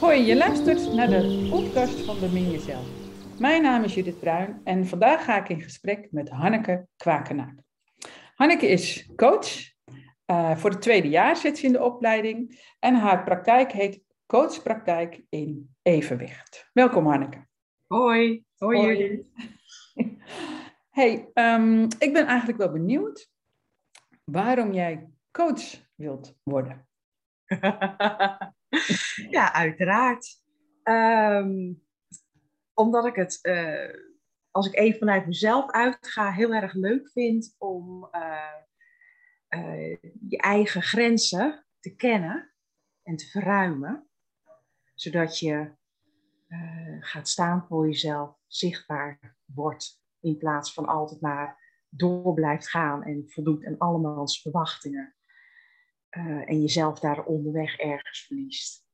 Hoi, je luistert naar de podcast van Bemin Jezelf. Mijn naam is Judith Bruin en vandaag ga ik in gesprek met Hanneke Kwakenaar. Hanneke is coach. Uh, voor het tweede jaar zit ze in de opleiding en haar praktijk heet Coachpraktijk in Evenwicht. Welkom Hanneke. Hoi, hoi, hoi. Judith. Hey, um, ik ben eigenlijk wel benieuwd waarom jij coach wilt worden. ja, uiteraard. Um, omdat ik het, uh, als ik even vanuit mezelf uitga, heel erg leuk vind om uh, uh, je eigen grenzen te kennen en te verruimen. Zodat je gaat staan voor jezelf, zichtbaar wordt, in plaats van altijd maar door blijft gaan en voldoet aan allemans verwachtingen. Uh, en jezelf daar onderweg ergens verliest.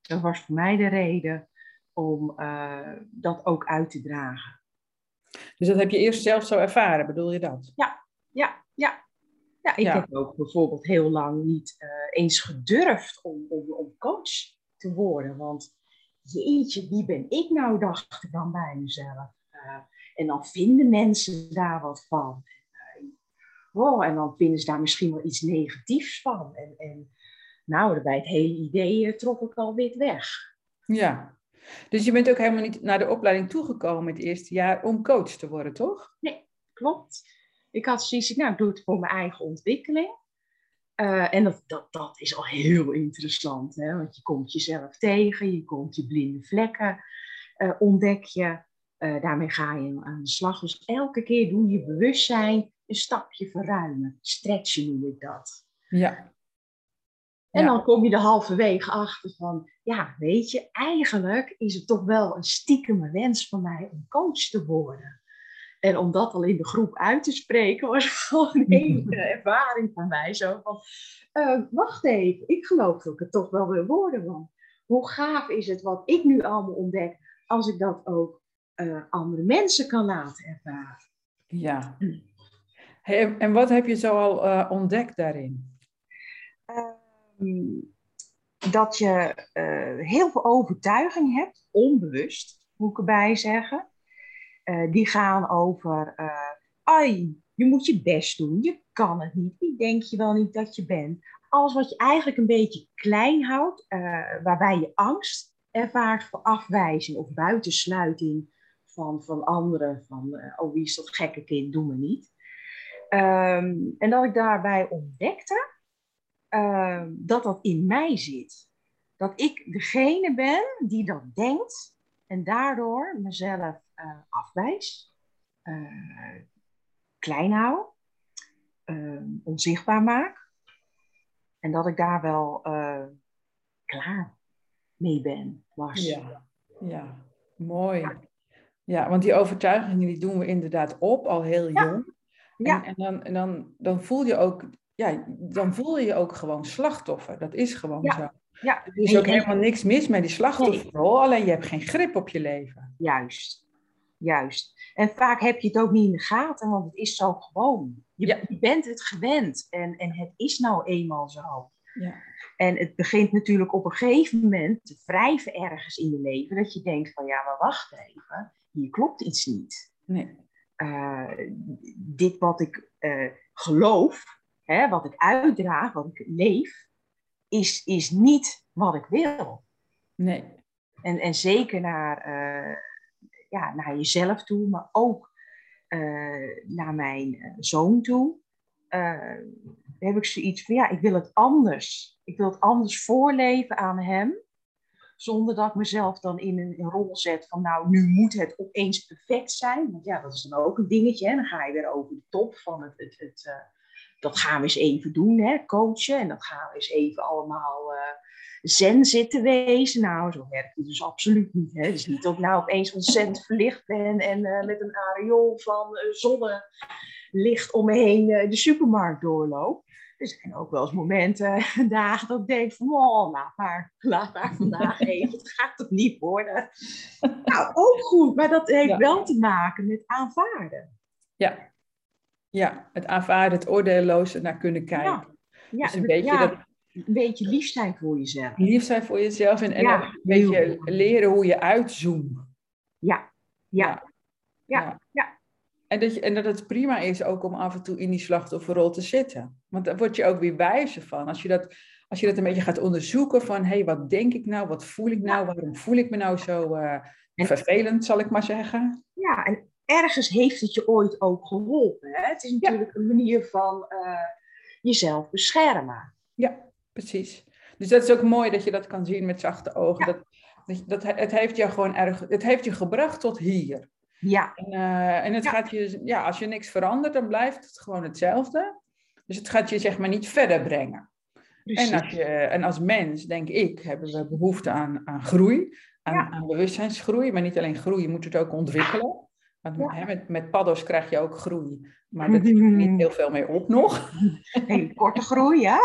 Dat was voor mij de reden om uh, dat ook uit te dragen. Dus dat heb je eerst zelf zo ervaren, bedoel je dat? Ja, ja, ja. Ja, ik ja. heb ook bijvoorbeeld heel lang niet uh, eens gedurfd om, om, om, coach te worden. Want jeetje, wie ben ik nou, dacht ik dan bij mezelf. en dan vinden mensen daar wat van wow, en dan vinden ze daar misschien wel iets negatiefs van. En, en nou, bij het hele idee uh, trok ik alweer weg. Ja, dus je bent ook helemaal niet naar de opleiding toegekomen het eerste jaar om coach te worden, toch? Nee, klopt. Ik had zoiets, nou, ik doe het voor mijn eigen ontwikkeling. Uh, en dat, dat, dat is al heel interessant, hè? want je komt jezelf tegen, je komt je blinde vlekken, uh, ontdek je. Uh, daarmee ga je aan de slag. Dus elke keer doe je bewustzijn een stapje verruimen. Stretchen noem ik dat. Ja. En dan kom je er halverwege achter van, ja, weet je, eigenlijk is het toch wel een stiekeme wens van mij om coach te worden. En om dat al in de groep uit te spreken, was gewoon een hele ervaring van mij. Zo van, uh, wacht even, ik geloof dat ik het toch wel wil worden. Want hoe gaaf is het wat ik nu allemaal ontdek, als ik dat ook uh, andere mensen kan laten ervaren. Ja. En wat heb je zo al uh, ontdekt daarin? Uh, dat je uh, heel veel overtuiging hebt, onbewust, moet ik erbij zeggen. Eh, die gaan over, ai, je moet je best doen, je kan het niet, wie denk je wel niet dat je bent. Alles wat je eigenlijk een beetje klein houdt, waarbij je angst ervaart voor afwijzing of buitensluiting van, van anderen. Van, oh wie is dat gekke kind, doe me niet. Um, en dat ik daarbij ontdekte uh, dat dat in mij zit. Dat ik degene ben die dat denkt en daardoor mezelf uh, afwijs, uh, klein hou, ehm, onzichtbaar maak. En dat ik daar wel klaar mee ben, was. Ja, ja. mooi. Ja. ja. want die overtuigingen die doen we inderdaad op, al heel ja. jong. Ja. En, dan, en dan, dan voel je ook, ja, dan voel je je ook gewoon slachtoffer. Dat is gewoon ja. zo. Ja. Er is ook helemaal niks mis met die slachtofferrol, alleen je hebt geen grip op je leven. Juist, juist. En vaak heb je het ook niet in de gaten, want het is zo gewoon. Je, ja. je bent het gewend en, en het is nou eenmaal zo. Ja. En het begint natuurlijk op een gegeven moment te wrijven ergens in je leven, dat je denkt van ja, maar wacht even, hier klopt iets niet. Nee uh, dit wat ik uh, geloof, hè, wat ik uitdraag, wat ik leef, is, is niet wat ik wil. Nee. En, en zeker naar, uh, ja, naar jezelf toe, maar ook naar mijn zoon toe. heb ik zoiets van, ja, ik wil het anders. Ik wil het anders voorleven aan hem. Zonder dat ik mezelf dan in een, rol zet van nou, nu moet het opeens perfect zijn. Want ja, dat is dan ook een dingetje. Hè? Dan ga je weer over de top van het, het, het uh, dat gaan we eens even doen, hè? coachen. En dat gaan we eens even allemaal uh, zen zitten wezen. Nou, zo werkt het dus absoluut niet. Hè? Het is niet dat ik nou opeens ontzettend verlicht ben en uh, met een areool van zonnelicht om me heen de supermarkt doorloop. Er zijn ook wel eens momenten, dagen dat ik denk van, oh, laat maar, laat maar vandaag even, het gaat toch niet worden. Nou, ook goed, maar dat heeft ja. wel te maken met aanvaarden. Ja, ja het aanvaarden, het oordeelloos naar kunnen kijken. Ja. Ja, dus een beetje dat, een beetje lief zijn voor jezelf. Lief zijn voor jezelf en, en een beetje leren hoe je uitzoomt. Ja. Ja. ja, ja, En dat, je, en dat het prima is ook om af en toe in die slachtofferrol te zitten. Want daar word je ook weer wijzer van. Als je dat, als je dat een beetje gaat onderzoeken van... hé, hey, wat denk ik nou? Wat voel ik nou? Waarom voel ik me nou zo uh, vervelend, zal ik maar zeggen? Ja, en ergens heeft het je ooit ook geholpen. Hè? Het is natuurlijk een manier van uh, jezelf beschermen. Ja, precies. Dus dat is ook mooi dat je dat kan zien met zachte ogen. Dat, dat, het heeft je gewoon erg, het heeft je gebracht tot hier. Ja. En, uh, en het gaat je, ja, als je niks verandert, dan blijft het gewoon hetzelfde. Dus het gaat je zeg maar niet verder brengen. En als, je, en als mens, denk ik, hebben we behoefte aan, aan groei, aan, aan bewustzijnsgroei. Maar niet alleen groei, je moet het ook ontwikkelen. Want hè, met, met paddo's krijg je ook groei. Maar daar zit niet heel veel mee op nog. Hele korte groei, ja.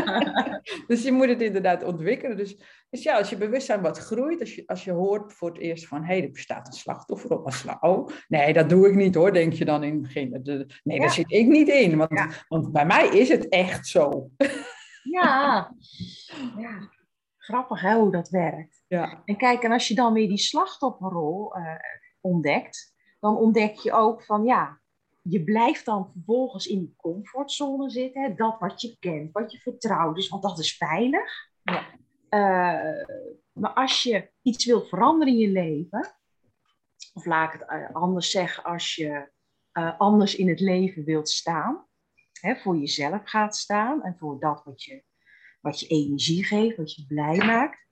dus je moet het inderdaad ontwikkelen. Dus, dus ja, als je bewustzijn wat groeit, als je, als je hoort voor het eerst van... hé, hey, er bestaat een slachtoffer op een Oh, nee, dat doe ik niet hoor, denk je dan in het begin. Nee, daar zit ik niet in, want, want bij mij is het echt zo. ja. ja. Grappig hè, hoe dat werkt. Ja. En kijk, en als je dan weer die slachtofferrol... Uh, ontdekt, dan ontdek je ook van ja, je blijft dan vervolgens in die comfortzone zitten. Hè, dat wat je kent, wat je vertrouwt is, want dat is veilig. Ja. Uh, maar als je iets wil veranderen in je leven, of laat ik het eh, anders zeggen, als je uh, anders in het leven wilt staan, hè, voor jezelf gaat staan en voor dat wat je, wat je energie geeft, wat je blij maakt,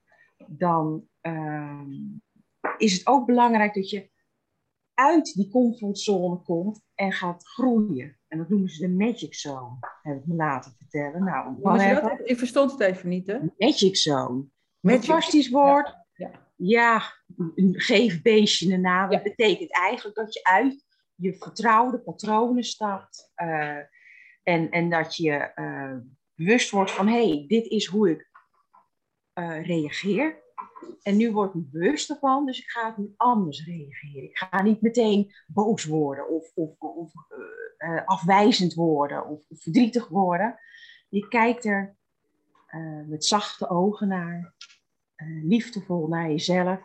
dan uh, is het ook belangrijk dat je uit die comfortzone komt en gaat groeien. En dat noemen ze de magic zone, heb ik me laten vertellen. Nou, dat? Ik verstond het even niet, hè? Magic zone. Magic. Fantastisch woord. Ja, ja. een geef beestje een naam. Dat betekent eigenlijk dat je uit je vertrouwde patronen stapt. Uh, en, en dat je uh, bewust wordt van, hé, hey, dit is hoe ik uh, reageer. En nu word ik bewust ervan, dus ik ga nu anders reageren. Ik ga niet meteen boos worden of, of, of uh, afwijzend worden of, verdrietig worden. Je kijkt er uh, met zachte ogen naar, liefdevol naar jezelf.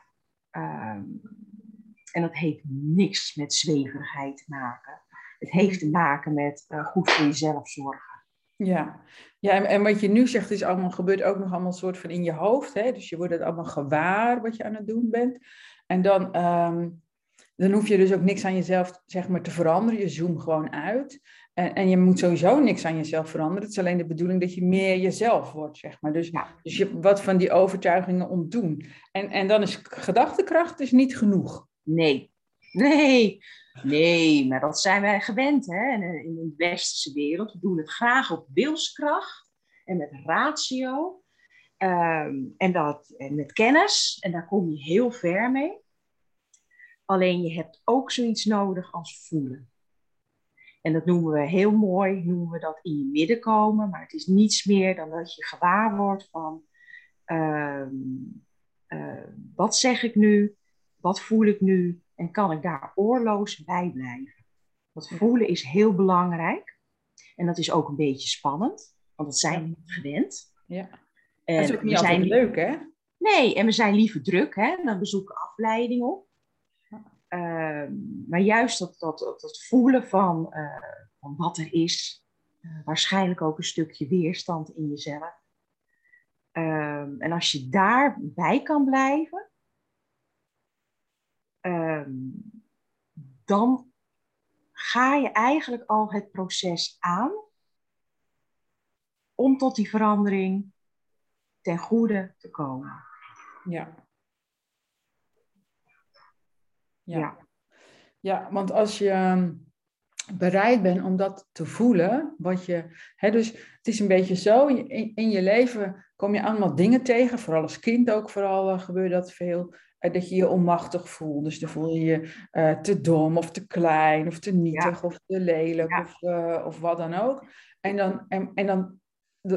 Ehm, en dat heeft niks met zweverigheid te maken. Het heeft te maken met goed voor jezelf zorgen. Ja, ja en, en, wat je nu zegt is allemaal, gebeurt ook nog allemaal soort van in je hoofd. Hè? Dus je wordt het allemaal gewaar wat je aan het doen bent. En dan, ehm, dan hoef je dus ook niks aan jezelf zeg maar, te veranderen. Je zoomt gewoon uit. En, en je moet sowieso niks aan jezelf veranderen. Het is alleen de bedoeling dat je meer jezelf wordt, zeg maar. Dus, dus je wat van die overtuigingen ontdoen. En, en dan is gedachtekracht dus niet genoeg. Nee, nee. Nee, maar dat zijn wij gewend hè? Eh, in de westerse wereld. We doen het graag op wilskracht en met ratio. Ehm, en, dat, en met kennis. En daar kom je heel ver mee. Alleen je hebt ook zoiets nodig als voelen. En dat noemen we heel mooi, noemen we dat in je midden komen. Maar het is niets meer dan dat je gewaar wordt van... Ehm, eh, wat zeg ik nu? Wat voel ik nu? En kan ik daar oorloos bij blijven? Dat voelen is heel belangrijk. En dat is ook een beetje spannend, want dat zijn we niet gewend. Ja. En dat is ook niet altijd zijn... leuk, hè? Nee, en we zijn liever druk, hè? Dan bezoeken afleiding op. Uh, maar juist dat, dat, dat, voelen van, uh, van wat er is, uh, waarschijnlijk ook een stukje weerstand in jezelf. Ehm, en als je daarbij kan blijven, Ehm, dan ga je eigenlijk al het proces aan om tot die verandering ten goede te komen. Ja. Ja. Ja, want als je ehm, bereid bent om dat te voelen, wat je, hè, dus het is een beetje zo, in, in je leven kom je allemaal dingen tegen, vooral als kind ook vooral uh, gebeurt dat veel, uh, dat je je onmachtig voelt. Dus dan voel je je uh, te dom of te klein of te nietig of te lelijk of, of wat dan ook. En dan, en, en dan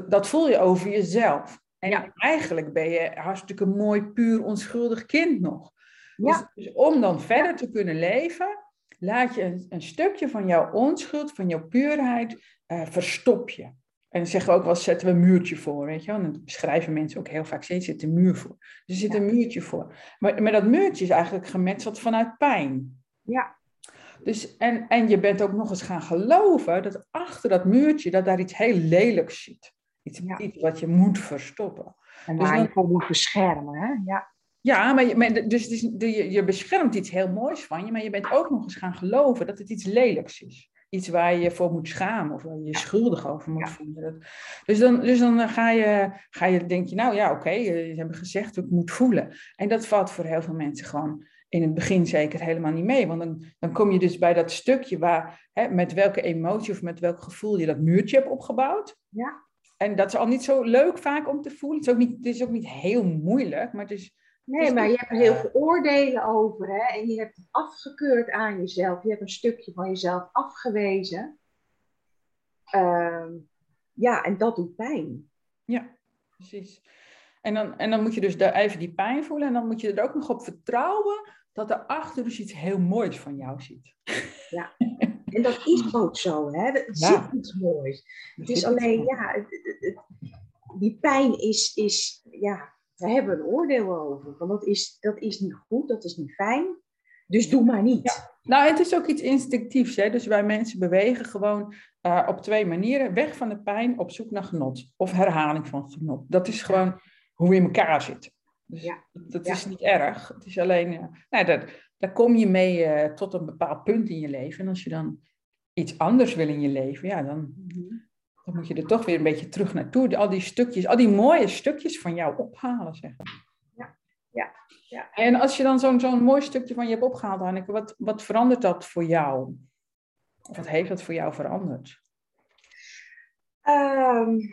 dat voel je over jezelf. En eigenlijk ben je hartstikke mooi, puur, onschuldig kind nog. Dus, dus, om dan verder te kunnen leven, laat je een, een, stukje van jouw onschuld, van jouw puurheid, verstop je. En dan zeggen we ook wel, zetten we een muurtje voor, weet je wel. En dan beschrijven mensen ook heel vaak, er zit een muur voor. Dus er zit een muurtje voor. Maar, maar dat muurtje is eigenlijk gemetseld vanuit pijn. Ja. Dus, en, en je bent ook nog eens gaan geloven dat achter dat muurtje, dat daar iets heel lelijks zit. Iets, iets wat je moet verstoppen. En dus waar je voor moet beschermen, hè? Ja. Ja, maar, je, dus is, je, je beschermt iets heel moois van je, maar je bent ook nog eens gaan geloven dat het iets lelijks is. Iets waar je je voor moet schamen of waar je je schuldig over moet voelen. Dus dan, dus dan ga, je, ga je, denk je, nou ja, oké, okay, ze hebben gezegd dat ik moet voelen. En dat valt voor heel veel mensen gewoon in het begin zeker helemaal niet mee. Want dan, dan kom je dus bij dat stukje waar, hè, met welke emotie of met welk gevoel je dat muurtje hebt opgebouwd. Ja. En dat is al niet zo leuk vaak om te voelen. Het is ook niet, het is ook niet heel moeilijk, maar het is... Nee, maar je hebt er heel veel oordelen over. Hè? En je hebt het afgekeurd aan jezelf. Je hebt een stukje van jezelf afgewezen. Ehm, ja, en dat doet pijn. Ja, precies. En dan, en dan moet je dus daar even die pijn voelen. En dan moet je er ook nog op vertrouwen dat er achter dus iets heel moois van jou zit. Ja, en dat is ook zo. Hè? Er zit iets moois. Het is alleen, ja, die pijn is, is, ja, we hebben een oordeel over. Want dat is, dat is niet goed, dat is niet fijn. Dus doe maar niet. Nou, het is ook iets instinctiefs. Hè? Dus wij mensen bewegen gewoon uh, op twee manieren. Weg van de pijn, op zoek naar genot. Of herhaling van genot. Dat is gewoon hoe we in elkaar zitten. Dus ja. dat is niet erg. Het is alleen, uh, nou, daar, daar kom je mee uh, tot een bepaald punt in je leven. En als je dan iets anders wil in je leven, ja, dan, mhm. Dan moet je er toch weer een beetje terug naartoe. Al die stukjes, al die mooie stukjes van jou ophalen, zeg Ja, ja. ja. En als je dan zo'n zo'n mooi stukje van je hebt opgehaald, Hanneke, wat, wat verandert dat voor jou? Of wat heeft dat voor jou veranderd? Um,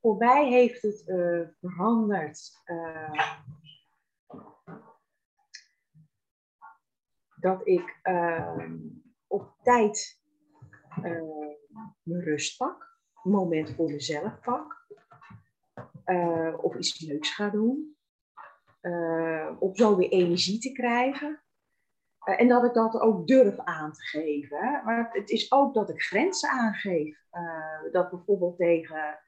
voor mij heeft het uh, veranderd. Uh, dat ik uh, op tijd mijn rust pak, moment voor mezelf pak, of iets leuks ga doen, om zo weer energie te krijgen. en dat ik dat ook durf aan te geven. Maar het is ook dat ik grenzen aangeef. dat bijvoorbeeld tegen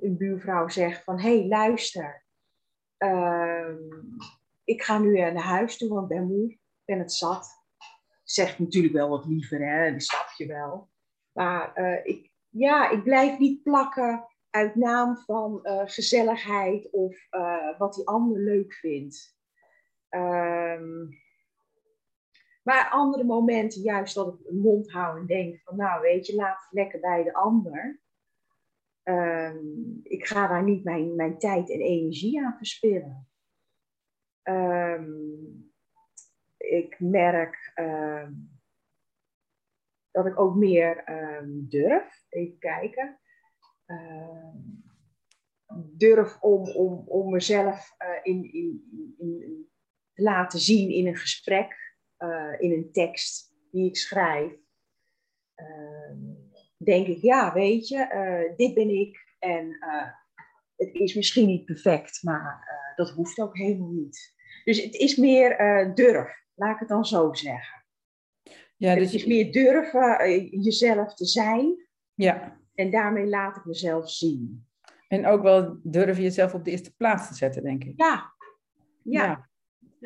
een buurvrouw zegt van, hé, hey, luister, uh, ik ga nu naar huis toe, want ik ben moe, ben het zat. Zegt natuurlijk wel wat liever, hè, dat snap je wel. Maar uh, ik, ja, ik blijf niet plakken uit naam van uh, gezelligheid of wat die ander leuk vindt. Um, maar andere momenten, juist dat ik mond hou en denk van, nou weet je, laat het lekker bij de ander. Um, ik ga daar niet mijn, mijn tijd en energie aan verspillen. Um, ik merk um, dat ik ook meer durf. Even kijken. durf om, om, om mezelf uh, in, in, in, te laten zien in een gesprek. Uh, in een tekst die ik schrijf, denk ik, ja, weet je, uh, dit ben ik en het is misschien niet perfect, maar dat hoeft ook helemaal niet. Dus het is meer durf, laat ik het dan zo zeggen. Ja, dus het is meer durven jezelf te zijn. Ja. En daarmee laat ik mezelf zien. En ook wel durven jezelf op de eerste plaats te zetten, denk ik. Ja, ja. ja.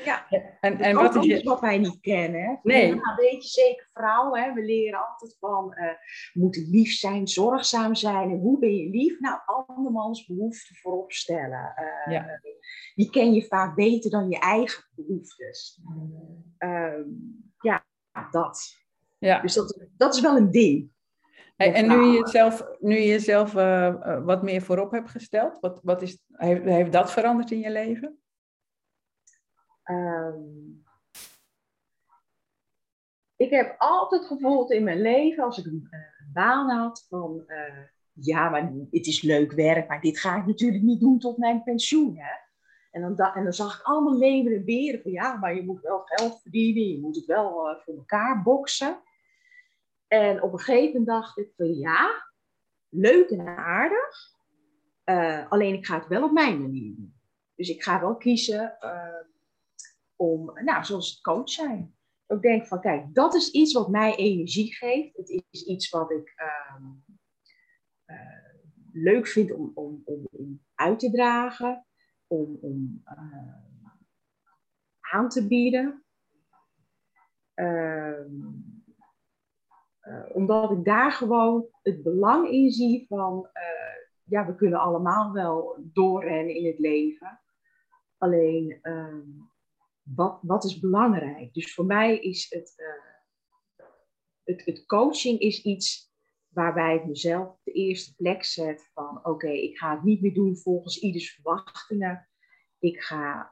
Ja, en, en wat is je... wat wij niet kennen. Nee. Ja, weet je, zeker vrouwen, hè, we leren altijd van, uh, we moeten lief zijn, zorgzaam zijn. En hoe ben je lief? Nou, andermans behoeften voorop stellen. Uh, ja. Die ken je vaak beter dan je eigen behoeftes. Uh, ja, dat. Ja. Dus dat, dat is wel een ding. Hey, en nu je jezelf, nu je jezelf uh, wat meer voorop hebt gesteld, wat, wat is, heeft, heeft dat veranderd in je leven? Um, ik heb altijd gevoeld in mijn leven, als ik een, een baan had, van uh, ja, maar het is leuk werk, maar dit ga ik natuurlijk niet doen tot mijn pensioen. Hè? En, dan, da en dan zag ik allemaal leven en beren van ja, maar je moet wel geld verdienen, je moet het wel uh, voor elkaar boksen. En op een gegeven moment dacht ik van ja, leuk en aardig, alleen ik ga het wel op mijn manier doen. Dus ik ga wel kiezen om, nou, zoals het coach zijn. ook denk van, kijk, dat is iets wat mij energie geeft. Het is iets wat ik ehm, eh, leuk vind om, om, om, uit te dragen, om, om uh, aan te bieden. Ehm, uh, omdat ik daar gewoon het belang in zie van, ja, we kunnen allemaal wel doorrennen in het leven. Alleen, uh, wat, wat is belangrijk? Dus voor mij is het, uh, het, het coaching is iets waarbij ik mezelf op de eerste plek zet van, oké, ik ga het niet meer doen volgens ieders verwachtingen. Ik ga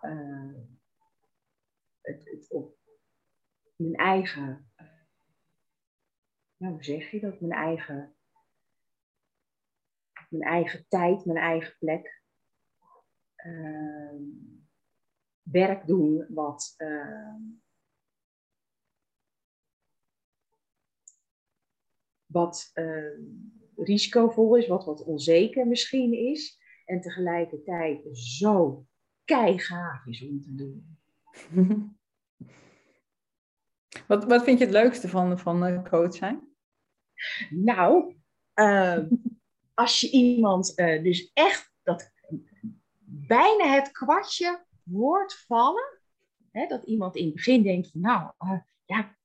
het, het op mijn eigen nou, hoe zeg je dat? Mijn eigen, mijn eigen tijd, mijn eigen plek. Uh, werk doen wat. Uh, wat uh, risicovol is, wat wat onzeker misschien is. En tegelijkertijd zo keigaaf is om te doen. Wat, wat vind je het leukste van, van coach zijn? Nou, uh, als je iemand uh, dus echt dat bijna het kwartje hoort vallen, hè, dat iemand in het begin denkt van nou, uh, ja,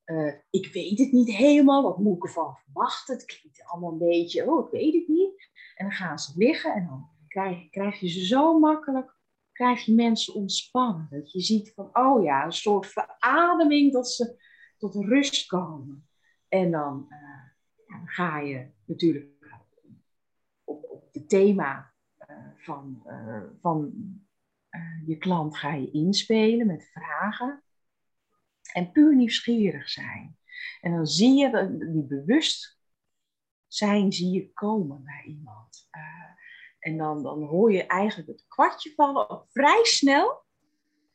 ik weet het niet helemaal, wat moet ik ervan verwachten? Het klinkt allemaal een beetje, oh, ik weet het niet. En dan gaan ze liggen en dan krijg, krijg je ze zo makkelijk, krijg je mensen ontspannen. Dat je ziet van, oh ja, een soort verademing dat ze tot rust komen. En dan dan ga je natuurlijk op, op het thema van, van uh, je klant ga je inspelen met vragen. En puur nieuwsgierig zijn. En dan zie je die bewust zijn, zie je komen bij iemand. en dan, dan hoor je eigenlijk het kwartje vallen vrij snel.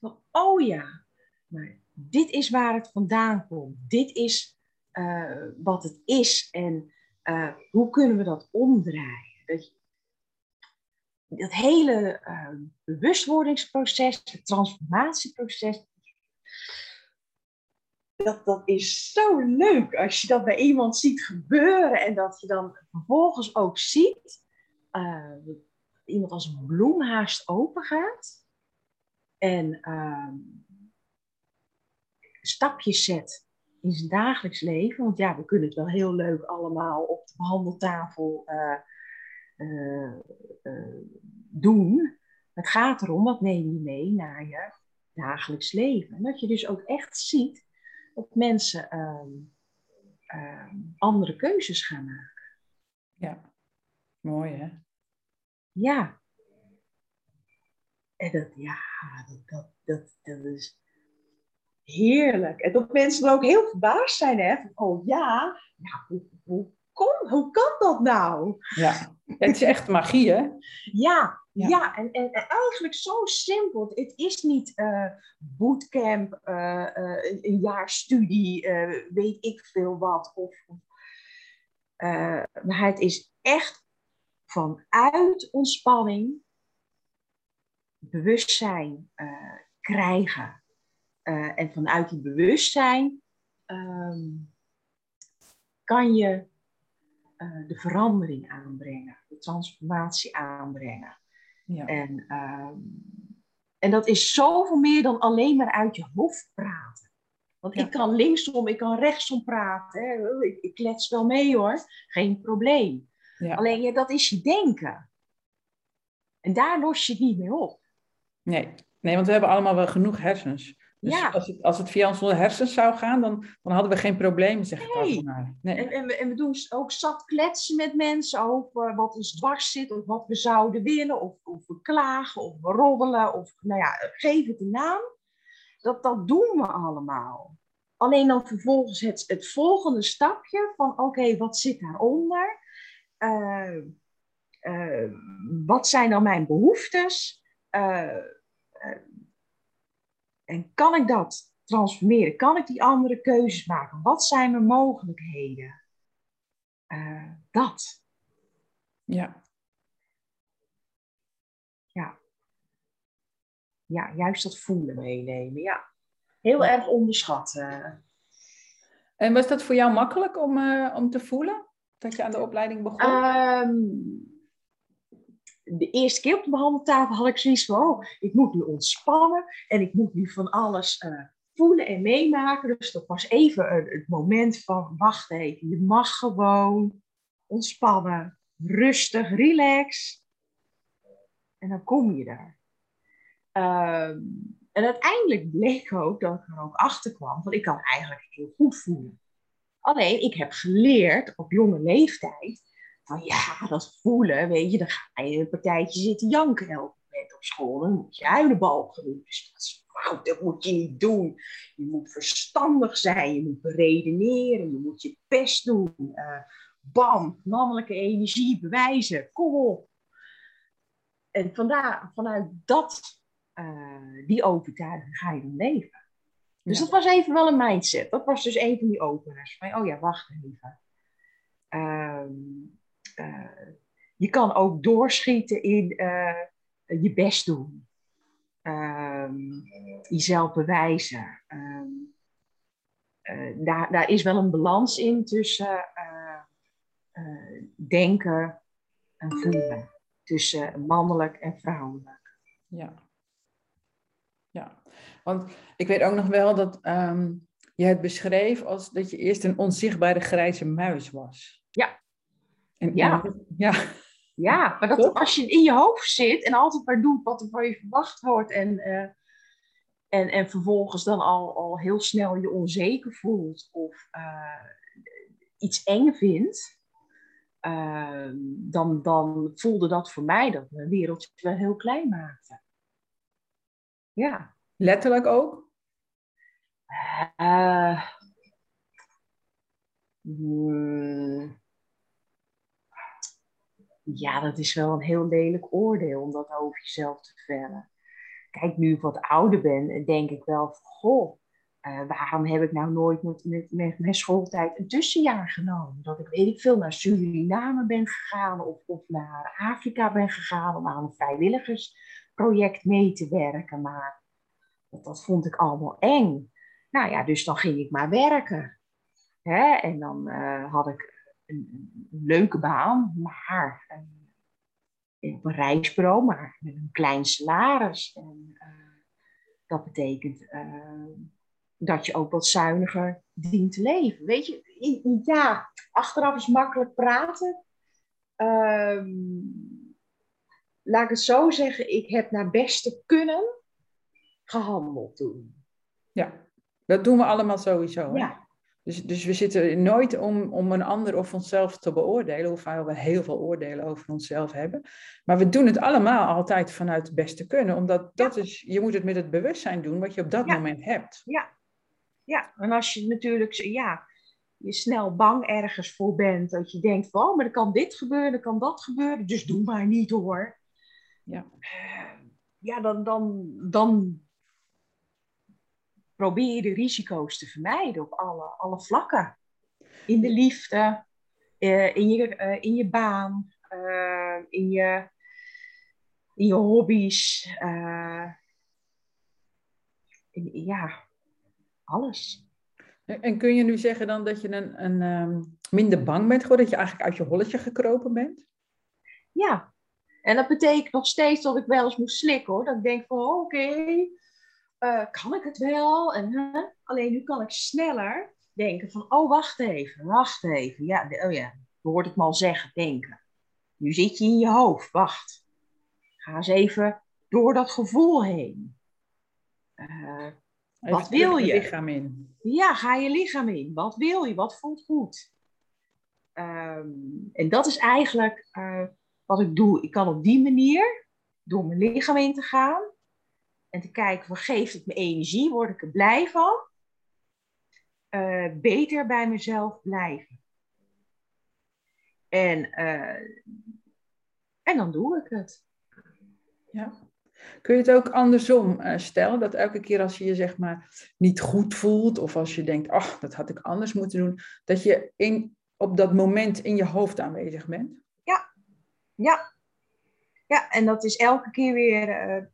Van, oh ja, maar dit is waar het vandaan komt. Dit is uh, wat het is en hoe kunnen we dat omdraaien. Dat, dat hele uh, bewustwordingsproces, het transformatieproces, dat, dat is zo leuk als je dat bij iemand ziet gebeuren en dat je dan vervolgens ook ziet dat iemand als een bloem haast open gaat en ehm, stapjes zet in zijn dagelijks leven. Want ja, we kunnen het wel heel leuk allemaal op de behandeltafel uh, uh, uh, doen. Het gaat erom, wat neem je mee naar je dagelijks leven. En dat je dus ook echt ziet dat mensen ehm, ehm, andere keuzes gaan maken. Ja, mooi hè? Ja. En dat, ja, dat, dat, dat, is Heerlijk. En dat mensen dan ook heel verbaasd zijn, hè? Van, oh ja, ja hoe, hoe, kon, hoe kan dat nou? Ja, het is echt magie, hè? Ja, ja. En, en, en, eigenlijk zo simpel. Het is niet uh, bootcamp, uh, uh, een jaar studie, weet ik veel wat. Of, maar het is echt vanuit ontspanning bewustzijn krijgen. En vanuit die bewustzijn um, kan je uh, de verandering aanbrengen, de transformatie aanbrengen. Ja. En, um, en dat is zoveel meer dan alleen maar uit je hoofd praten. Want ja. ik kan linksom, ik kan rechtsom praten. Hè. Ik, ik klets wel mee hoor, geen probleem. Ja. Alleen ja, dat is je denken. En daar los je het niet mee op. Nee. nee, want we hebben allemaal wel genoeg hersens. Dus ja. als, het, als het via onze hersens zou gaan, dan, dan hadden we geen problemen, zeg ik nee. maar. Nee. En, en, we, en we doen ook zat kletsen met mensen over wat ons dwars zit, of wat we zouden willen, of, of we klagen, of we roddelen, of nou ja, geef het een naam. Dat, dat doen we allemaal. Alleen dan vervolgens het, het volgende stapje van oké, okay, wat zit daaronder? Uh, uh, wat zijn dan mijn behoeftes? Uh, en kan ik dat transformeren? Kan ik die andere keuzes maken? Wat zijn mijn mogelijkheden? Uh, dat. Ja. Ja. Ja, juist dat voelen meenemen. Ja. Heel erg onderschat. Uh. En was dat voor jou makkelijk om, uh, om te voelen? Dat je aan de opleiding begon? Ehm, de eerste keer op de behandeltafel had ik zoiets van, oh, ik moet nu ontspannen en ik moet nu van alles uh, voelen en meemaken. Dus dat was even het moment van, wacht even, je mag gewoon ontspannen, rustig, relax. En dan kom je daar. Ehm, en uiteindelijk bleek ook dat ik er ook achter kwam, want ik kan eigenlijk heel goed voelen. Alleen, ik heb geleerd op jonge leeftijd, van ja, dat voelen, weet je, dan ga je een partijtje zitten janken elke moment op school. Dan moet je huilenbal genoemd. Dus dat is fout, dat moet je niet doen. Je moet verstandig zijn, je moet beredeneren, je moet je best doen. Uh, bam, mannelijke energie bewijzen, kom op. En vandaar, vanuit dat, uh, die overtuiging ga je dan leven. Dus dat was even wel een mindset. Dat was dus een van die openers. Van, oh ja, wacht even. Uh, uh, je kan ook doorschieten in je best doen. Ehm, jezelf bewijzen. Ehm, daar, daar is wel een balans in tussen denken en voelen. Tussen mannelijk en vrouwelijk. Ja. Ja, want ik weet ook nog wel dat um, je het beschreef als dat je eerst een onzichtbare grijze muis was. Ja. En, ja. ja. Ja, maar dat als je in je hoofd zit en altijd maar doet wat er van je verwacht wordt en, uh, en, en vervolgens dan al, al heel snel je onzeker voelt of uh, iets eng vindt, Ehm, dan, dan voelde dat voor mij dat mijn wereldje wel heel klein maakte. Ja. Letterlijk ook? Uh, hmm, ja, dat is wel een heel lelijk oordeel om dat over jezelf te vellen. Kijk, nu ik wat ouder ben, denk ik wel goh, uh, waarom heb ik nou nooit met, mijn schooltijd een tussenjaar genomen? Dat ik weet ik veel naar Suriname ben gegaan of, naar Afrika ben gegaan om aan een vrijwilligersproject mee te werken. Maar dat, vond ik allemaal eng. Nou ja, dus dan ging ik maar werken. Hè? En dan uh, had ik een, een, leuke baan, maar uh, op een reisbureau, maar met een klein salaris. En dat betekent dat je ook wat zuiniger dient te leven. Weet je, ja, achteraf is makkelijk praten. Ehm, laat ik het zo zeggen, ik heb naar beste kunnen gehandeld toen. Ja, dat doen we allemaal sowieso. Hè? Ja. Dus, dus we zitten nooit om, om een ander of onszelf te beoordelen, hoewel we heel veel oordelen over onszelf hebben. Maar we doen het allemaal altijd vanuit het beste kunnen, omdat dat is, je moet het met het bewustzijn doen wat je op dat moment hebt. Ja, ja, en als je natuurlijk ja, je snel bang ergens voor bent, dat je denkt van, oh, maar er kan dit gebeuren, er kan dat gebeuren, dus doe maar niet hoor. Ja, uh, ja dan, dan, dan probeer de risico's te vermijden op alle, alle vlakken. In de liefde, uh, in, je, uh, in je baan, in, je, in je hobby's. In, ja, alles. En kun je nu zeggen dan dat je een, een um, minder bang bent geworden, dat je eigenlijk uit je holletje gekropen bent? Ja, en dat betekent nog steeds dat ik wel eens moet slikken hoor. Dat ik denk van oké, okay, uh, kan ik het wel? En, uh, alleen nu kan ik sneller denken van oh wacht even, wacht even. Ja, oh ja, je hoort het me al zeggen, denken. Nu zit je in je hoofd, wacht. Ga eens even door dat gevoel heen. Uh, wat wil je? lichaam in. Ja, ga je lichaam in. Wat wil je? Wat voelt goed? Um, en dat is eigenlijk uh, wat ik doe. Ik kan op die manier, door mijn lichaam in te gaan en te kijken, wat geeft het me energie? Word ik er blij van? Uh, beter bij mezelf blijven. En, uh, en dan doe ik het. Ja. Kun je het ook andersom uh, stellen? Dat elke keer als je je zeg maar niet goed voelt, of als je denkt, ach, dat had ik anders moeten doen, dat je in, op dat moment in je hoofd aanwezig bent? Ja, ja. Ja, en dat is elke keer weer, uh,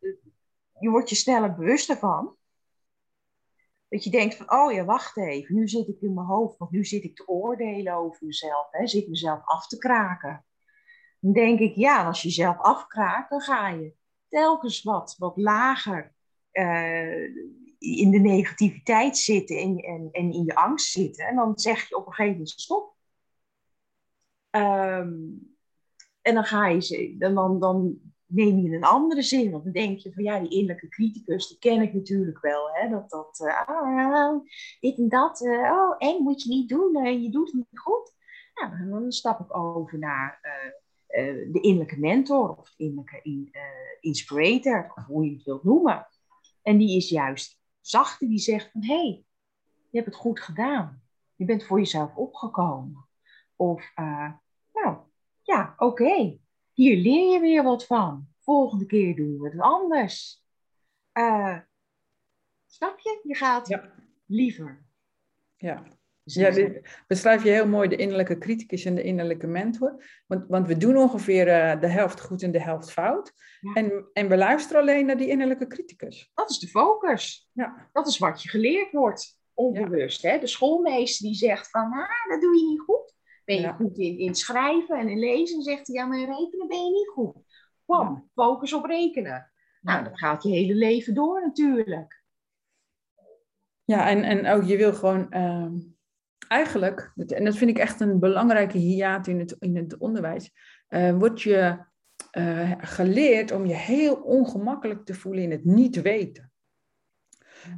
je wordt je sneller bewust ervan. Dat je denkt van, oh ja, wacht even, nu zit ik in mijn hoofd, want nu zit ik te oordelen over mezelf, hè, zit mezelf af te kraken. Dan denk ik, ja, als je jezelf afkraakt, dan ga je telkens wat, wat lager uh, in de negativiteit zitten en, en, en in je angst zitten. En dan zeg je op een gegeven moment stop. Um, en dan ga je ze, dan, dan neem je een andere zin. Want dan denk je van ja, die innerlijke criticus, die ken ik natuurlijk wel. Hè? Dat dat, uh, ah, dit en dat, uh, oh eng moet je niet doen, uh, je doet het niet goed. Nou, dan stap ik over naar de innerlijke mentor of de innerlijke in, inspirator, of hoe je het wilt noemen. En die is juist zachte, die zegt van hé, hey, je hebt het goed gedaan. Je bent voor jezelf opgekomen. Of nou, ja, oké, hier leer je weer wat van. Volgende keer doen we het anders. Uh, snap je? Je gaat ja. liever. Ja. Ja, beschrijf je heel mooi de innerlijke criticus en de innerlijke mentor. Want, want we doen ongeveer uh, de helft goed en de helft fout. En, en we luisteren alleen naar die innerlijke criticus. Dat is de focus. Ja. Dat is wat je geleerd wordt, onbewust. Hè? De schoolmeester die zegt van, ah, dat doe je niet goed. Ben je goed in, in schrijven en in lezen? Zegt hij, ja, maar in rekenen ben je niet goed. Kwam, focus op rekenen. Nou, dat gaat je hele leven door natuurlijk. Ja, en, en ook je wil gewoon uh, eigenlijk, en dat vind ik echt een belangrijke hiaat in het, in het onderwijs, uh, word je uh, geleerd om je heel ongemakkelijk te voelen in het niet weten.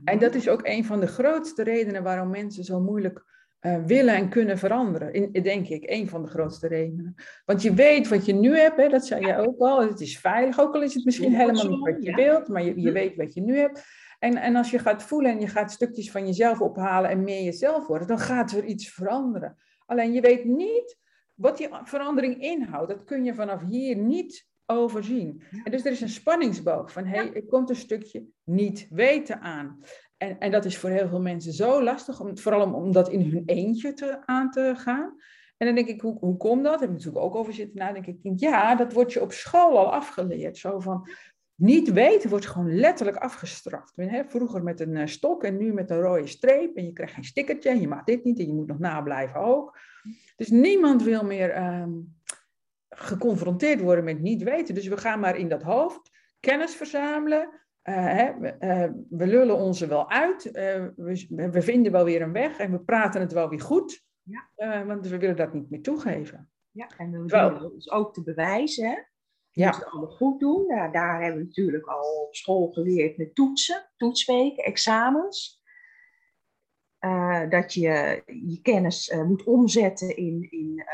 En dat is ook een van de grootste redenen waarom mensen zo moeilijk uh, willen en kunnen veranderen. In, denk ik, een van de grootste redenen. Want je weet wat je nu hebt, hè, dat zei jij ook al. Het is veilig, ook al is het misschien helemaal niet wat je wilt, maar je, je weet wat je nu hebt. En, en als je gaat voelen en je gaat stukjes van jezelf ophalen en meer jezelf worden, dan gaat er iets veranderen. Alleen je weet niet wat die verandering inhoudt. Dat kun je vanaf hier niet overzien. En dus er is een spanningsboog van, hé, hey, er komt een stukje niet weten aan. En, en dat is voor heel veel mensen zo lastig, om, vooral om, om dat in hun eentje te, aan te gaan. En dan denk ik, hoe, hoe komt dat? Daar heb ik natuurlijk ook over zitten nadenken. Ik denk, ja, dat wordt je op school al afgeleerd. Zo van, niet weten wordt gewoon letterlijk afgestraft. Vroeger met een eh, stok en nu met een rode streep. En je krijgt geen stickertje en je mag dit niet en je moet nog nablijven ook. Dus niemand wil meer ehm, geconfronteerd worden met niet weten. Dus we gaan maar in dat hoofd kennis verzamelen, hè, we, uh, we, lullen ons er wel uit, uh, we, we, vinden wel weer een weg en we praten het wel weer goed, ja. want we willen dat niet meer toegeven. Ja, en we willen ons ook te bewijzen. Hè? Ja. het allemaal goed doen. Daar hebben we natuurlijk al op school geleerd met toetsen, toetsweken, examens. dat je je kennis moet omzetten in, in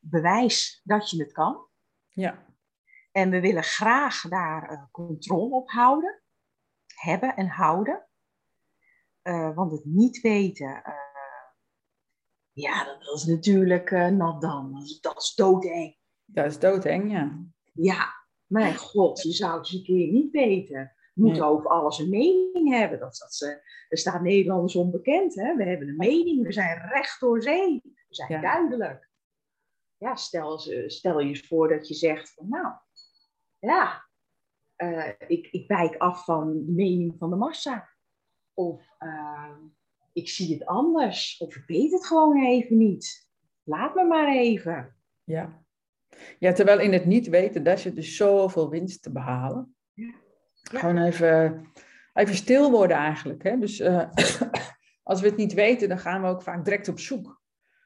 bewijs dat je het kan. Ja. En we willen graag daar controle op houden hebben en houden. Uh, want het niet weten, uh, ja, dat is natuurlijk uh, nat dan. Dat is, dat is doodeng. Dat is doodeng, ja. Ja, mijn god, je zou het eens een keer niet weten. We moeten over alles een mening hebben. Dat, dat, er staat Nederlanders onbekend. Hè? We hebben een mening, we zijn recht door zee. We zijn duidelijk. Ja, stel, stel je eens voor dat je zegt van nou, ja, uh, ik, ik wijk af van de mening van de massa. Of uh, ik zie het anders. Of ik weet het gewoon even niet. Laat me maar even. Ja. Ja, terwijl in het niet weten, daar zit dus zoveel winst te behalen. Ja. Gewoon even, even stil worden eigenlijk. Hè? Dus uh, als we het niet weten, dan gaan we ook vaak direct op zoek.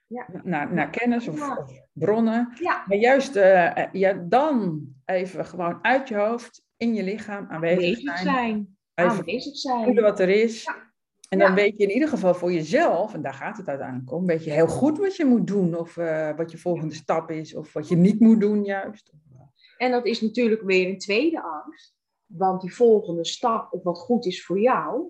Ja. Naar, naar kennis of, of bronnen. Ja. Maar juist uh, ja, dan even gewoon uit je hoofd in je lichaam aanwezig, zijn. zijn. Aanwezig zijn. Voelen wat er is. En dan weet je in ieder geval voor jezelf, en daar gaat het uiteindelijk om, weet je heel goed wat je moet doen, of uh, wat je volgende stap is, of wat je niet moet doen juist. En dat is natuurlijk weer een tweede angst, want die volgende stap, of wat goed is voor jou,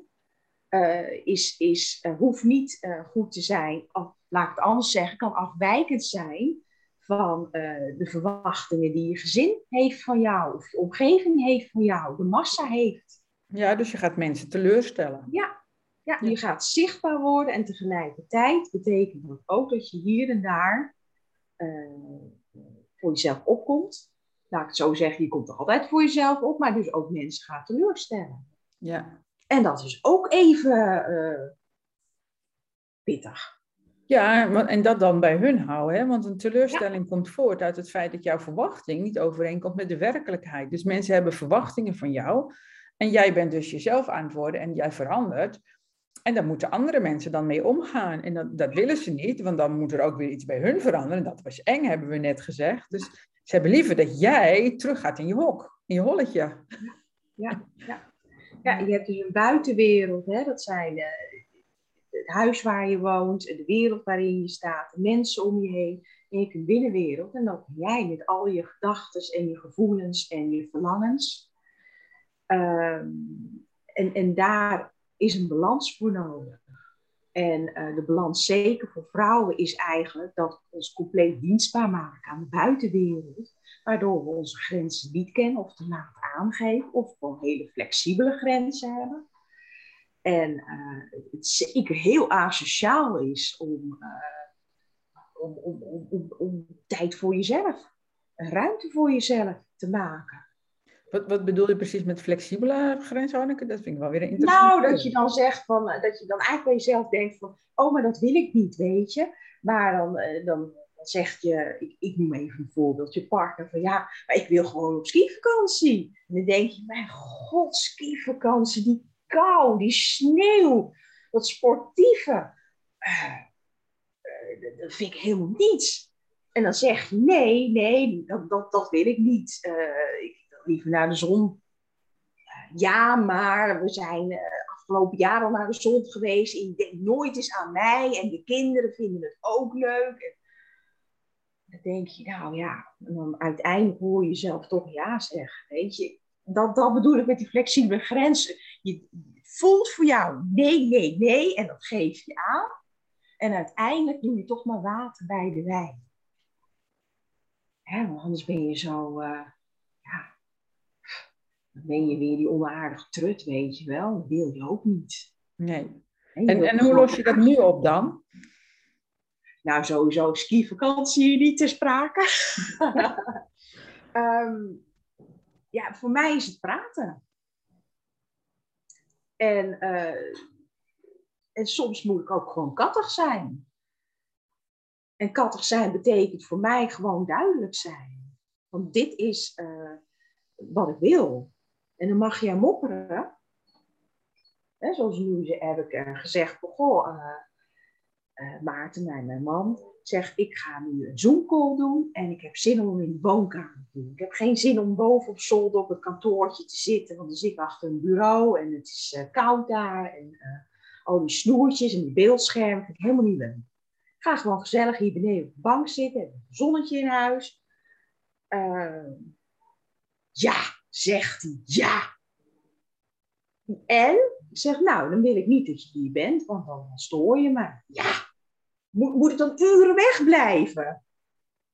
uh, is, is, uh, hoeft niet goed te zijn, of, laat ik het anders zeggen, kan afwijkend zijn van uh, de verwachtingen die je gezin heeft van jou, of je omgeving heeft van jou, de massa heeft. Ja, dus je gaat mensen teleurstellen. Ja, ja, je gaat zichtbaar worden en tegelijkertijd betekent dat ook dat je hier en daar uh, voor jezelf opkomt. Laat ik het zo zeggen, je komt er altijd voor jezelf op, maar dus ook mensen gaat teleurstellen. Ja. En dat is ook even uh, pittig. Ja, en dat dan bij hun houden. Hè? Want een teleurstelling komt voort uit het feit dat jouw verwachting niet overeenkomt met de werkelijkheid. Dus mensen hebben verwachtingen van jou. En jij bent dus jezelf aan het worden en jij verandert. En daar moeten andere mensen dan mee omgaan. En dat, dat willen ze niet, want dan moet er ook weer iets bij hun veranderen. Dat was eng, hebben we net gezegd. Dus ze hebben liever dat jij teruggaat in je hok, in je holletje. Ja, ja. ja je hebt dus een buitenwereld. Hè? Dat zijn uh, het huis waar je woont, de wereld waarin je staat, de mensen om je heen. En je hebt een binnenwereld. En dan jij met al je gedachten en je gevoelens en je verlangens. Ehm, en, en daar is een balans voor nodig. En uh, de balans zeker voor vrouwen is eigenlijk dat we ons compleet dienstbaar maken aan de buitenwereld, waardoor we onze grenzen niet kennen of te laat aangeven of gewoon hele flexibele grenzen hebben. En uh, het zeker heel asociaal is om, uh, om, om, om, om, tijd voor jezelf, ruimte voor jezelf te maken. Wat, wat bedoel je precies met flexibele grenzen, Anneke? Dat vind ik wel weer interessant. Nou, dat je dan zegt van, eh, dat je dan eigenlijk bij jezelf denkt van, oh, maar dat wil ik niet, weet je. Maar dan, dan, dan zegt je, ik, ik noem even een voorbeeld, je partner van, ja, maar ik wil gewoon op skivakantie. En dan denk je, mijn god, skivakantie, die kou, die sneeuw, dat sportieve. Uh, dat vind ik helemaal niets. En dan zeg je, nee, nee, dat, dat, dat wil ik niet. ik liever naar de zon. Ja, maar we zijn afgelopen jaar al naar de zon geweest. Ik denk nooit eens aan mij. En de kinderen vinden het ook leuk. En dan denk je, nou ja, en dan uiteindelijk hoor je jezelf toch ja zeggen. Weet je, dat, dat bedoel ik met die flexibele grenzen. Je voelt voor jou nee, nee, nee. En dat geef je aan. En uiteindelijk doe je toch maar water bij de wijn. Hè, want anders ben je zo, uh, dan ben je weer die onaardige trut, weet je wel. Dat wil je ook niet. Nee. En, en, hoe los je dat nu op dan? Nou, sowieso skivakantie niet te sprake. um, ja, voor mij is het praten. En, uh, en soms moet ik ook gewoon kattig zijn. En kattig zijn betekent voor mij gewoon duidelijk zijn. Want dit is uh, wat ik wil. En dan mag je mopperen. Hè, zoals nu heb ik gezegd, goh, uh, Maarten, mijn, mijn man, zegt ik ga nu een Zoom-call doen en ik heb zin om in de woonkamer te doen. Ik heb geen zin om boven op zolder op het kantoortje te zitten, want dan zit ik achter een bureau en het is koud daar en al die snoertjes en die beeldschermen vind ik helemaal niet leuk. Ga gewoon gezellig hier beneden op de bank zitten, een zonnetje in huis. ja, zegt hij ja. En zegt, nou, dan wil ik niet dat je hier bent, want dan stoor je me. Ja, moet, moet ik dan uren wegblijven?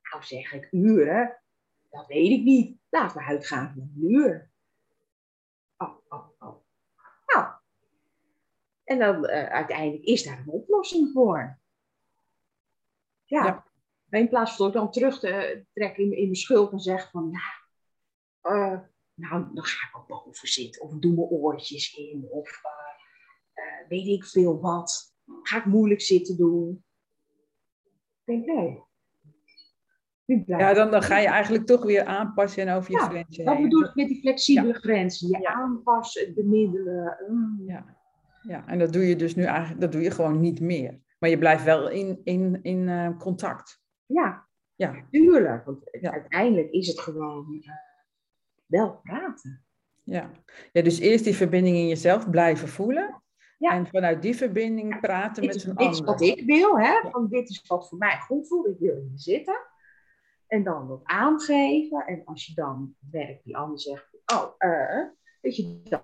Nou, zeg ik, uren? Dat weet ik niet. Laten we uitgaan van een uur. Oh, oh, oh. Nou, en dan uh, uiteindelijk is daar een oplossing voor. Ja. ja. In plaats van dat ik dan terug te trekken in, in mijn schuld en zeg van, ja, uh, nou, dan ga ik wel boven zitten. Of doe mijn oortjes in. Of uh, weet ik veel wat. Ga ik moeilijk zitten doen. Ik denk, nee. Ja, dan, dan ga je eigenlijk toch weer aanpassen en over je ja, grenzen dat bedoel ik met die flexibele grenzen. Je ja. aanpassen, bemiddelen. Mm. Ja. ja, en dat doe je dus nu eigenlijk dat doe je gewoon niet meer. Maar je blijft wel in, in, in uh, contact. Ja, ja. tuurlijk. Want uiteindelijk is het gewoon wel praten. Ja. ja, dus eerst die verbinding in jezelf blijven voelen. Ja. En vanuit die verbinding praten met een ander. Dit is wat ik wil, hè? Van dit is wat voor mij goed voelt. Ik wil hier zitten. En dan wat aangeven. En als je dan werkt, die ander zegt, oh, uh, dat je dat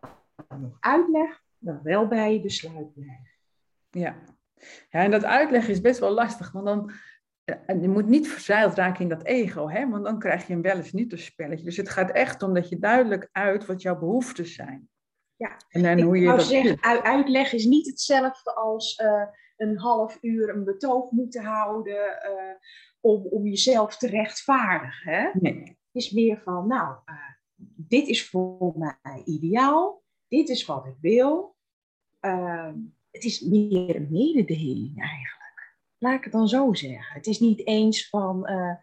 nog uitlegt, dan wel bij je besluit blijft. Ja. ja, en dat uitleggen is best wel lastig, want dan en je moet niet verzeild raken in dat ego, hè? want dan krijg je een wel eens niet een spelletje. Dus het gaat echt om dat je duidelijk uit wat jouw behoeften zijn. Ja, en dan hoe je dat zeggen, uitleg is niet hetzelfde als uh, een half uur een betoog moeten houden uh, om, om jezelf te rechtvaardigen. Hè? Nee. Het is meer van, nou, uh, dit is voor mij ideaal, dit is wat ik wil. Ehm, het is meer een mededeling eigenlijk. Laat ik het dan zo zeggen. Het is niet eens van, eh,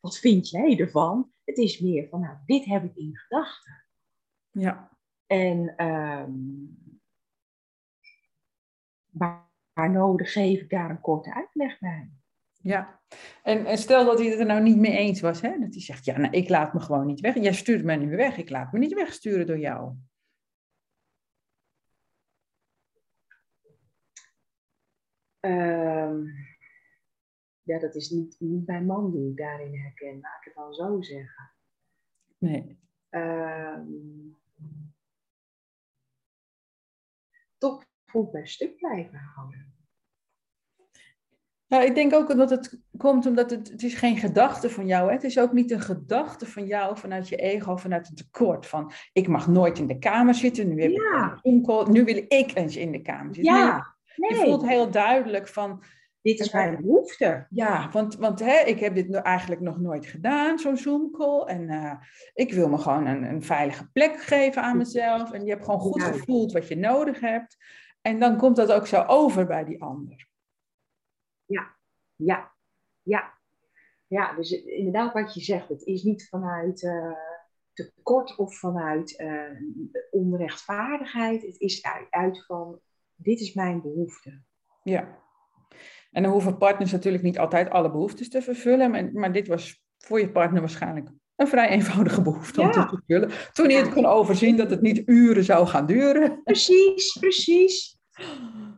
wat vind jij ervan? Het is meer van, nou, dit heb ik in gedachten. Ja. En ehm, waar nodig geef ik daar een korte uitleg bij. Ja, en, en, stel dat hij het er nou niet mee eens was, hè? dat hij zegt, ja, nou, ik laat me gewoon niet weg. Jij stuurt mij niet meer weg, ik laat me niet wegsturen door jou. Ehm, ja, dat is niet, niet mijn man die ik daarin herken, laat ik het dan zo zeggen. Nee. Uh, toch voelt bij stuk blijven houden. Nou, ik denk ook dat het komt omdat het, het is geen gedachte van jou. Hè? Het is ook niet een gedachte van jou vanuit je ego, vanuit het tekort. Van ik mag nooit in de kamer zitten, nu, heb ik een nu wil ik eens in de kamer zitten. Ja, nee. Je voelt heel duidelijk van... Dit is mijn behoefte. Ja, want, want hè, ik heb dit eigenlijk nog nooit gedaan, zo'n Zoom-call. En uh, ik wil me gewoon een, een veilige plek geven aan mezelf. En je hebt gewoon goed gevoeld wat je nodig hebt. En dan komt dat ook zo over bij die ander. Ja, ja, ja. Ja, dus inderdaad wat je zegt, het is niet vanuit uh, tekort of vanuit uh, onrechtvaardigheid. Het is uit, uit van, dit is mijn behoefte. Ja. En dan hoeven partners natuurlijk niet altijd alle behoeftes te vervullen, maar, dit was voor je partner waarschijnlijk een vrij eenvoudige behoefte om te vervullen. Toen hij het kon overzien dat het niet uren zou gaan duren. Precies, precies.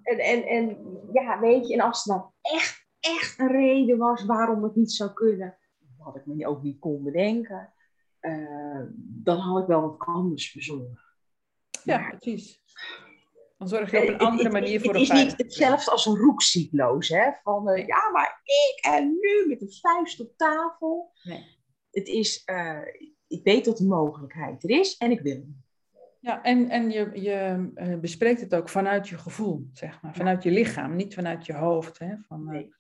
En, en, en ja, weet je, en als er dan echt, echt een reden was waarom het niet zou kunnen, wat ik me ook niet kon bedenken, uh, dan had ik wel wat anders verzonnen. Ja, precies. Dan zorg je op een andere manier voor een Het is niet hetzelfde als een roekcycloos, hè? Van uh, ja, maar ik en nu met een vuist op tafel. Nee. Het is, uh, ik weet dat die mogelijkheid er is en ik wil. Ja, en, en je, je uh, bespreekt het ook vanuit je gevoel, zeg maar. Vanuit je lichaam, niet vanuit je hoofd. Hè? Van, nee.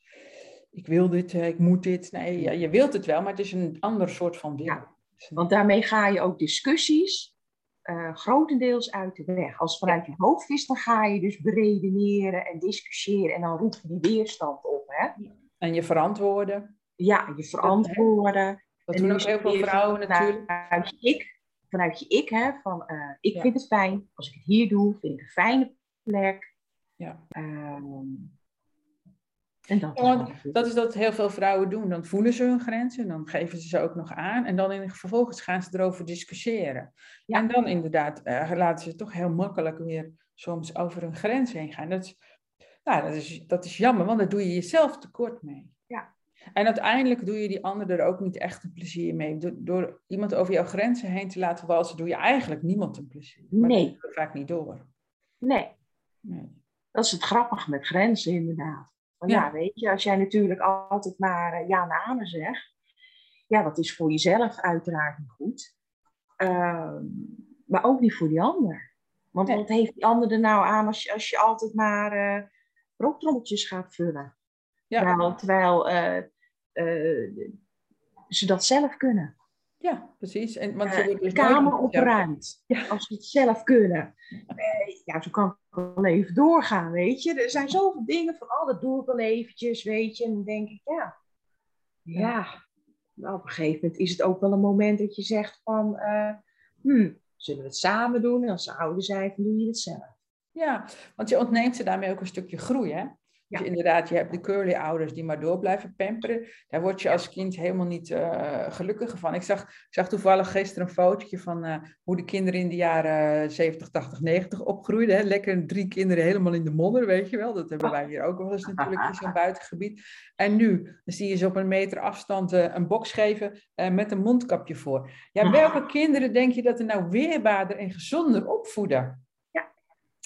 ik wil dit, ik moet dit. Nee, ja, je wilt het wel, maar het is een ander soort van wil. Ja, want daarmee ga je ook discussies uh, grotendeels uit de weg. Als het vanuit je hoofd is, dan ga je dus beredeneren en discussiëren en dan roep je die weerstand op. Hè? En je verantwoorden. Ja, je verantwoorden. Dat doen ook heel veel vrouwen natuurlijk. Vanuit ik, vanuit je ik, hè, van uh, ik ja. vind het fijn. Als ik het hier doe, vind ik een fijne plek. Ja. Um, en dat, dat is dat heel veel vrouwen doen. Dan voelen ze hun grenzen, dan geven ze ze ook nog aan. En dan in, vervolgens gaan ze erover discussiëren. Ja. En dan inderdaad uh, laten ze toch heel makkelijk weer soms over hun grens heen gaan. Dat is, nou, dat is, dat is jammer, want daar doe je jezelf tekort mee. Ja. En uiteindelijk doe je die ander er ook niet echt een plezier mee. Door, door iemand over jouw grenzen heen te laten walsen, doe je eigenlijk niemand een plezier. Maar nee. dat vaak niet door. Nee. nee. Dat is het grappige met grenzen, inderdaad. Want ja. ja. weet je, als jij natuurlijk altijd maar uh, ja en amen zegt, ja, dat is voor jezelf uiteraard niet goed. Uh, maar ook niet voor die ander. Want nee. wat heeft die ander er nou aan als je, als je altijd maar uh, rooktrommeltjes gaat vullen? Ja. Terwijl, terwijl ze dat zelf kunnen. Ja, precies. En, want uh, dus kamer opruimt. Ja. Als ze het zelf kunnen. Uh, ja, zo kan ik wel even doorgaan, weet je. Er zijn zoveel dingen van, oh, dat doe ik wel eventjes, weet je. En dan denk ik, ja, ja. Nou, op een gegeven moment is het ook wel een moment dat je zegt van, uh, hmm, zullen we het samen doen? En als ze ouder zijn, dan doe je het zelf. Ja, want je ontneemt ze daarmee ook een stukje groei, hè? Ja. Dus inderdaad, je hebt de curly ouders die maar door blijven pamperen. Daar word je als kind helemaal niet uh, gelukkiger van. Ik zag, ik zag toevallig gisteren een fotootje van uh, hoe de kinderen in de jaren 70, 80, 90 opgroeiden. Hè? Lekker drie kinderen helemaal in de modder, weet je wel. Dat hebben wij hier ook wel eens natuurlijk in zo'n buitengebied. En nu dan zie je ze op een meter afstand uh, een box geven met een mondkapje voor. Ja, welke kinderen denk je dat er nou weerbaarder en gezonder opvoeden?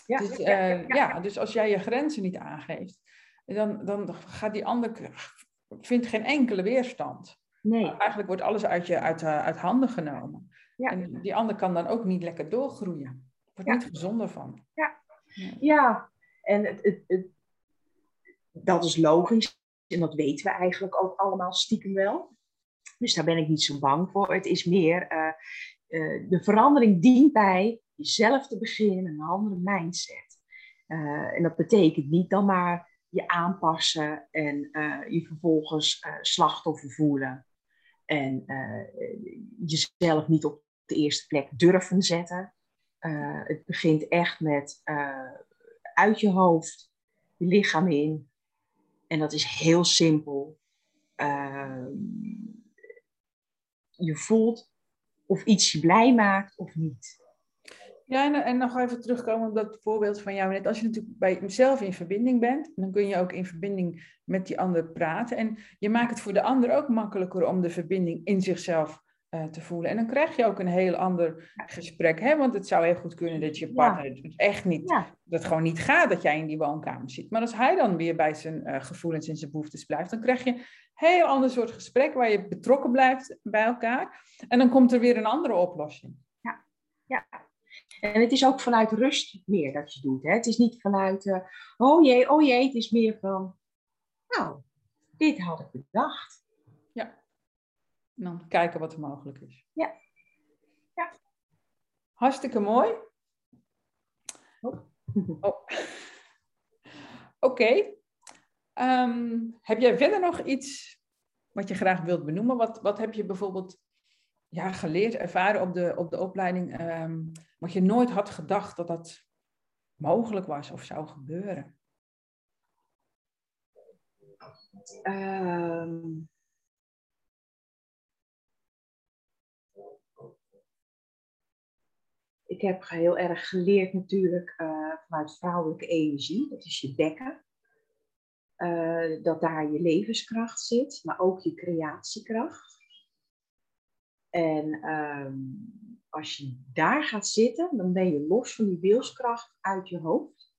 Ja, dus, ja, ja, ja, dus als jij je grenzen niet aangeeft, dan, dan gaat die ander, vindt geen enkele weerstand. Nee. Eigenlijk wordt alles uit, je, uit, uit handen genomen. Ja. En die ander kan dan ook niet lekker doorgroeien. Wordt Ja. niet gezonder van. Ja, ja. en het, het, het, dat is logisch. En dat weten we eigenlijk ook allemaal stiekem wel. Dus daar ben ik niet zo bang voor. Het is meer, uh, uh, de verandering dient bij jezelf te beginnen, een andere mindset. en dat betekent niet dan maar je aanpassen en je vervolgens slachtoffer voelen. En jezelf niet op de eerste plek durven zetten. het begint echt met uit je hoofd, je lichaam in. En dat is heel simpel. Ehm, je voelt of iets je blij maakt of niet. Ja, en, nog even terugkomen op dat voorbeeld van jou net. Als je natuurlijk bij jezelf in verbinding bent, dan kun je ook in verbinding met die ander praten. En je maakt het voor de ander ook makkelijker om de verbinding in zichzelf uh, te voelen. En dan krijg je ook een heel ander gesprek. Hè? Want het zou heel goed kunnen dat je partner het echt niet, dat het gewoon niet gaat dat jij in die woonkamer zit. Maar als hij dan weer bij zijn uh, gevoelens en zijn behoeftes blijft, dan krijg je een heel ander soort gesprek waar je betrokken blijft bij elkaar. En dan komt er weer een andere oplossing. Ja, ja. En het is ook vanuit rust meer dat je doet. Hè? Het is niet vanuit, uh, oh jee, oh jee. Het is meer van, nou, dit had ik bedacht. En dan kijken wat er mogelijk is. Ja. ja. Hartstikke mooi. Oh. oh. Oké. Ehm, heb jij verder nog iets wat je graag wilt benoemen? Wat, wat heb je bijvoorbeeld ja, geleerd, ervaren op de, op de opleiding, ehm, wat je nooit had gedacht dat dat mogelijk was of zou gebeuren? Um, ik heb heel erg geleerd natuurlijk uh, vanuit vrouwelijke energie, dat is je bekken. Uh, dat daar je levenskracht zit, maar ook je creatiekracht. En um, als je daar gaat zitten, dan ben je los van die wilskracht uit je hoofd.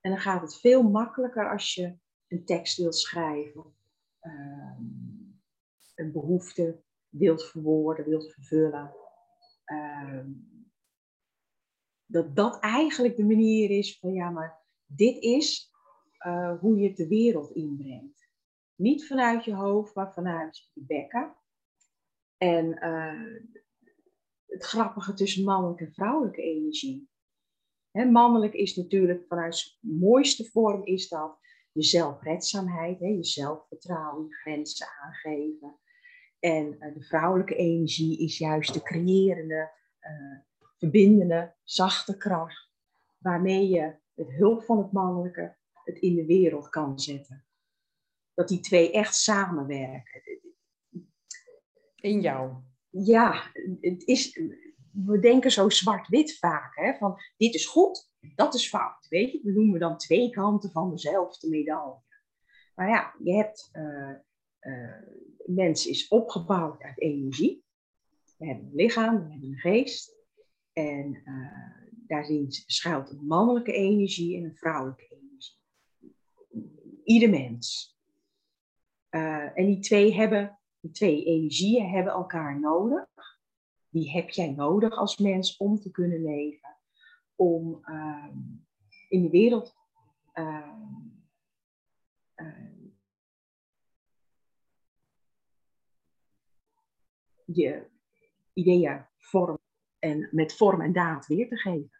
En dan gaat het veel makkelijker als je een tekst wilt schrijven, um, een behoefte wilt verwoorden, wilt vervullen. Um, dat dat eigenlijk de manier is van ja, maar dit is uh, hoe je het de wereld inbrengt. Niet vanuit je hoofd, maar vanuit je bekken. En uh, het grappige tussen mannelijke en vrouwelijke energie. Mannelijk is natuurlijk vanuit zijn mooiste vorm is dat je zelfredzaamheid, he, je zelfvertrouwen, grenzen aangeven. En uh, de vrouwelijke energie is juist de creërende, verbindende, zachte kracht, waarmee je met hulp van het mannelijke het in de wereld kan zetten. Dat die twee echt samenwerken. In jou? Ja, het is, we denken zo zwart-wit vaak. Hè? Van dit is goed, dat is fout. Weet je, we noemen dan twee kanten van dezelfde medaille. Maar ja, je hebt, uh, mens is opgebouwd uit energie. We hebben een lichaam, we hebben een geest. En uh, daarin schuilt een mannelijke energie en een vrouwelijke energie. Ieder mens. En die twee, hebben, die twee energieën hebben elkaar nodig. Die heb jij nodig als mens om te kunnen leven. Om uh, in de wereld je ideeën vorm en met vorm en daad weer te geven.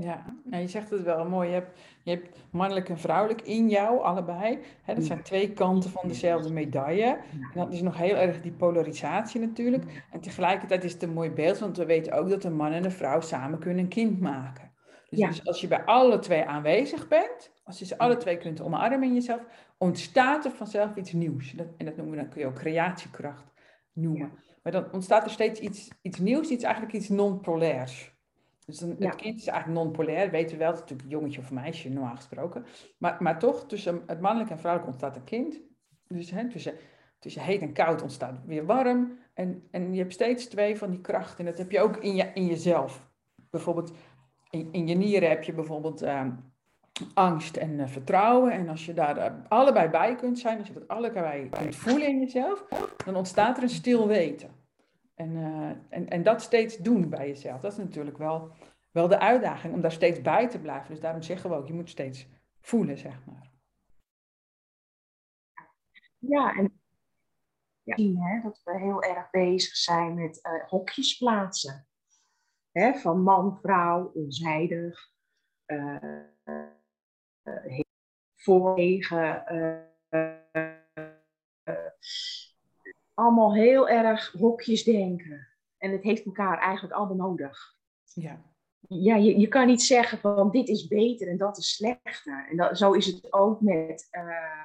Ja, nou, je zegt het wel mooi. Je hebt, je hebt mannelijk en vrouwelijk in jou, allebei. Dat zijn twee kanten van dezelfde medaille. En dat is nog heel erg die polarisatie natuurlijk. En tegelijkertijd is het een mooi beeld, want we weten ook dat een man en een vrouw samen kunnen een kind maken. Dus, dus als je bij alle twee aanwezig bent, als je ze alle twee kunt omarmen in jezelf, ontstaat er vanzelf iets nieuws. Dat, en dat noemen we dan kun je ook creatiekracht noemen. Maar dan ontstaat er steeds iets, iets nieuws, iets eigenlijk iets non-polairs. Dus dan, het kind is eigenlijk non-polair, weten we wel, het is natuurlijk een jongetje of meisje, normaal gesproken. Maar, maar toch, tussen het mannelijk en vrouwelijk ontstaat een kind. Dus hè, tussen, tussen heet en koud ontstaat weer warm. En, en je hebt steeds twee van die krachten. En dat heb je ook in, je, in jezelf. Bijvoorbeeld, in, in je nieren heb je bijvoorbeeld ehm, angst en uh, vertrouwen. En als je daar uh, allebei bij kunt zijn, als je dat allebei kunt voelen in jezelf, dan ontstaat er een stil weten. En, uh, en, en dat steeds doen bij jezelf, dat is natuurlijk wel, wel de uitdaging om daar steeds bij te blijven. Dus daarom zeggen we ook, je moet steeds voelen, zeg maar. Ja, en ja, hè, dat we heel erg bezig zijn met hokjes plaatsen. Hè, van man, vrouw, onzijdig. Uh, voorwegen. Allemaal heel erg hokjes denken. En het heeft elkaar eigenlijk allemaal nodig. Ja. Ja, je, je kan niet zeggen van dit is beter en dat is slechter. En dat, zo is het ook met, uh,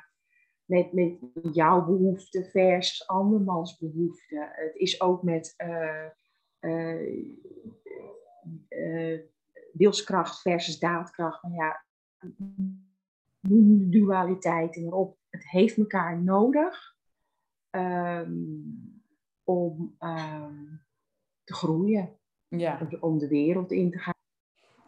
met, met jouw behoefte versus andermans behoefte. Het is ook met uh, uh, wilskracht versus daadkracht. Maar ja, dualiteit erop. Het heeft elkaar nodig um, om um, te groeien. Ja. Om de wereld in te gaan.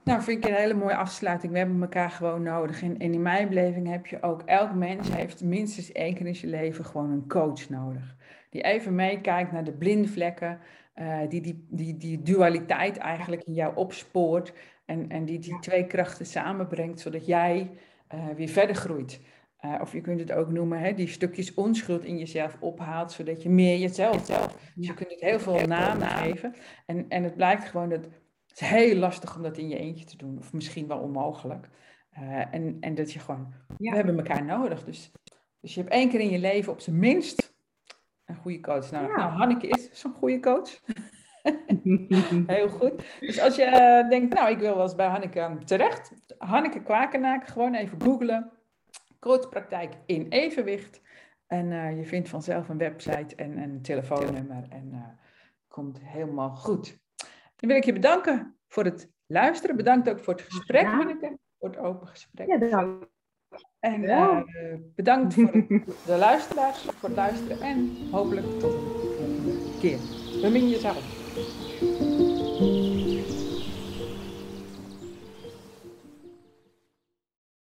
Nou, vind ik een hele mooie afsluiting. We hebben elkaar gewoon nodig. En, in mijn beleving heb je ook, elk mens heeft minstens één keer in zijn leven gewoon een coach nodig. Die even meekijkt naar de blinde vlekken, uh, die, die, die die dualiteit eigenlijk in jou opspoort. En, en die die twee krachten samenbrengt, zodat jij uh, weer verder groeit. Uh, of je kunt het ook noemen, hè, die stukjes onschuld in jezelf ophaalt, zodat je meer jezelf zelf. Dus je kunt het heel veel namen geven. En, en het blijkt gewoon dat het is heel lastig om dat in je eentje te doen, of misschien wel onmogelijk. Uh, en, en dat je gewoon, ja. we hebben elkaar nodig. Dus, dus je hebt één keer in je leven op zijn minst een goede coach. Ja. Nou, Hanneke is zo'n goede coach. Heel goed. Dus als je uh, denkt, nou, ik wil wel eens bij Hanneke terecht. Hanneke Kwakenaak, gewoon even googlen. Coachpraktijk in evenwicht. En uh, je vindt vanzelf een website en een telefoonnummer. En uh, komt helemaal goed. Dan wil ik je bedanken voor het luisteren. Bedankt ook voor het gesprek, ja. Voor het open gesprek. Ja, bedankt. En uh, bedankt voor de luisteraars, voor het luisteren. En hopelijk tot een volgende keer. Bemin jezelf.